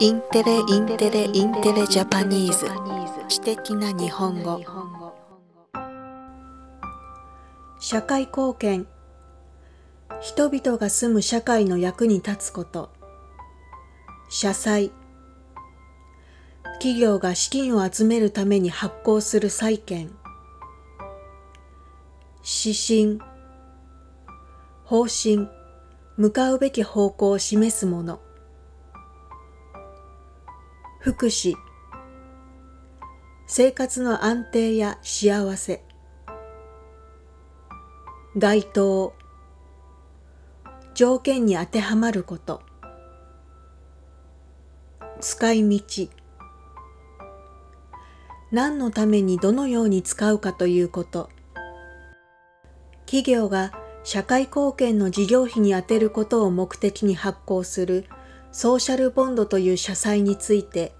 インテレインテレインテレ Japanese。知的な日本語。社会貢献。人々が住む社会の役に立つこと。社債。企業が資金を集めるために発行する債券指針。方針。向かうべき方向を示すもの。福祉。生活の安定や幸せ。該当条件に当てはまること。使い道。何のためにどのように使うかということ。企業が社会貢献の事業費に充てることを目的に発行するソーシャルボンドという社債について、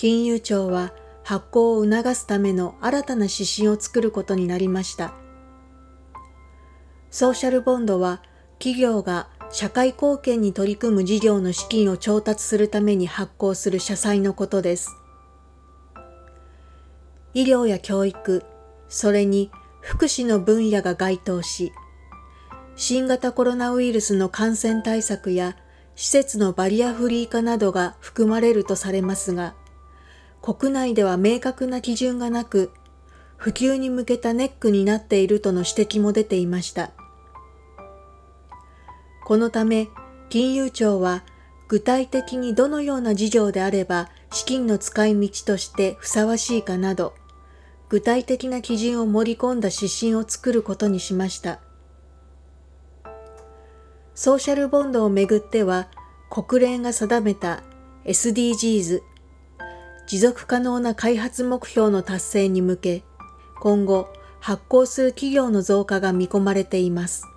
金融庁は発行を促すための新たな指針を作ることになりました。ソーシャルボンドは企業が社会貢献に取り組む事業の資金を調達するために発行する社債のことです。医療や教育、それに福祉の分野が該当し、新型コロナウイルスの感染対策や施設のバリアフリー化などが含まれるとされますが、国内では明確な基準がなく、普及に向けたネックになっているとの指摘も出ていました。このため、金融庁は具体的にどのような事業であれば資金の使い道としてふさわしいかなど、具体的な基準を盛り込んだ指針を作ることにしました。ソーシャルボンドをめぐっては、国連が定めた SDGs 持続可能な開発目標の達成に向け、今後発行する企業の増加が見込まれています。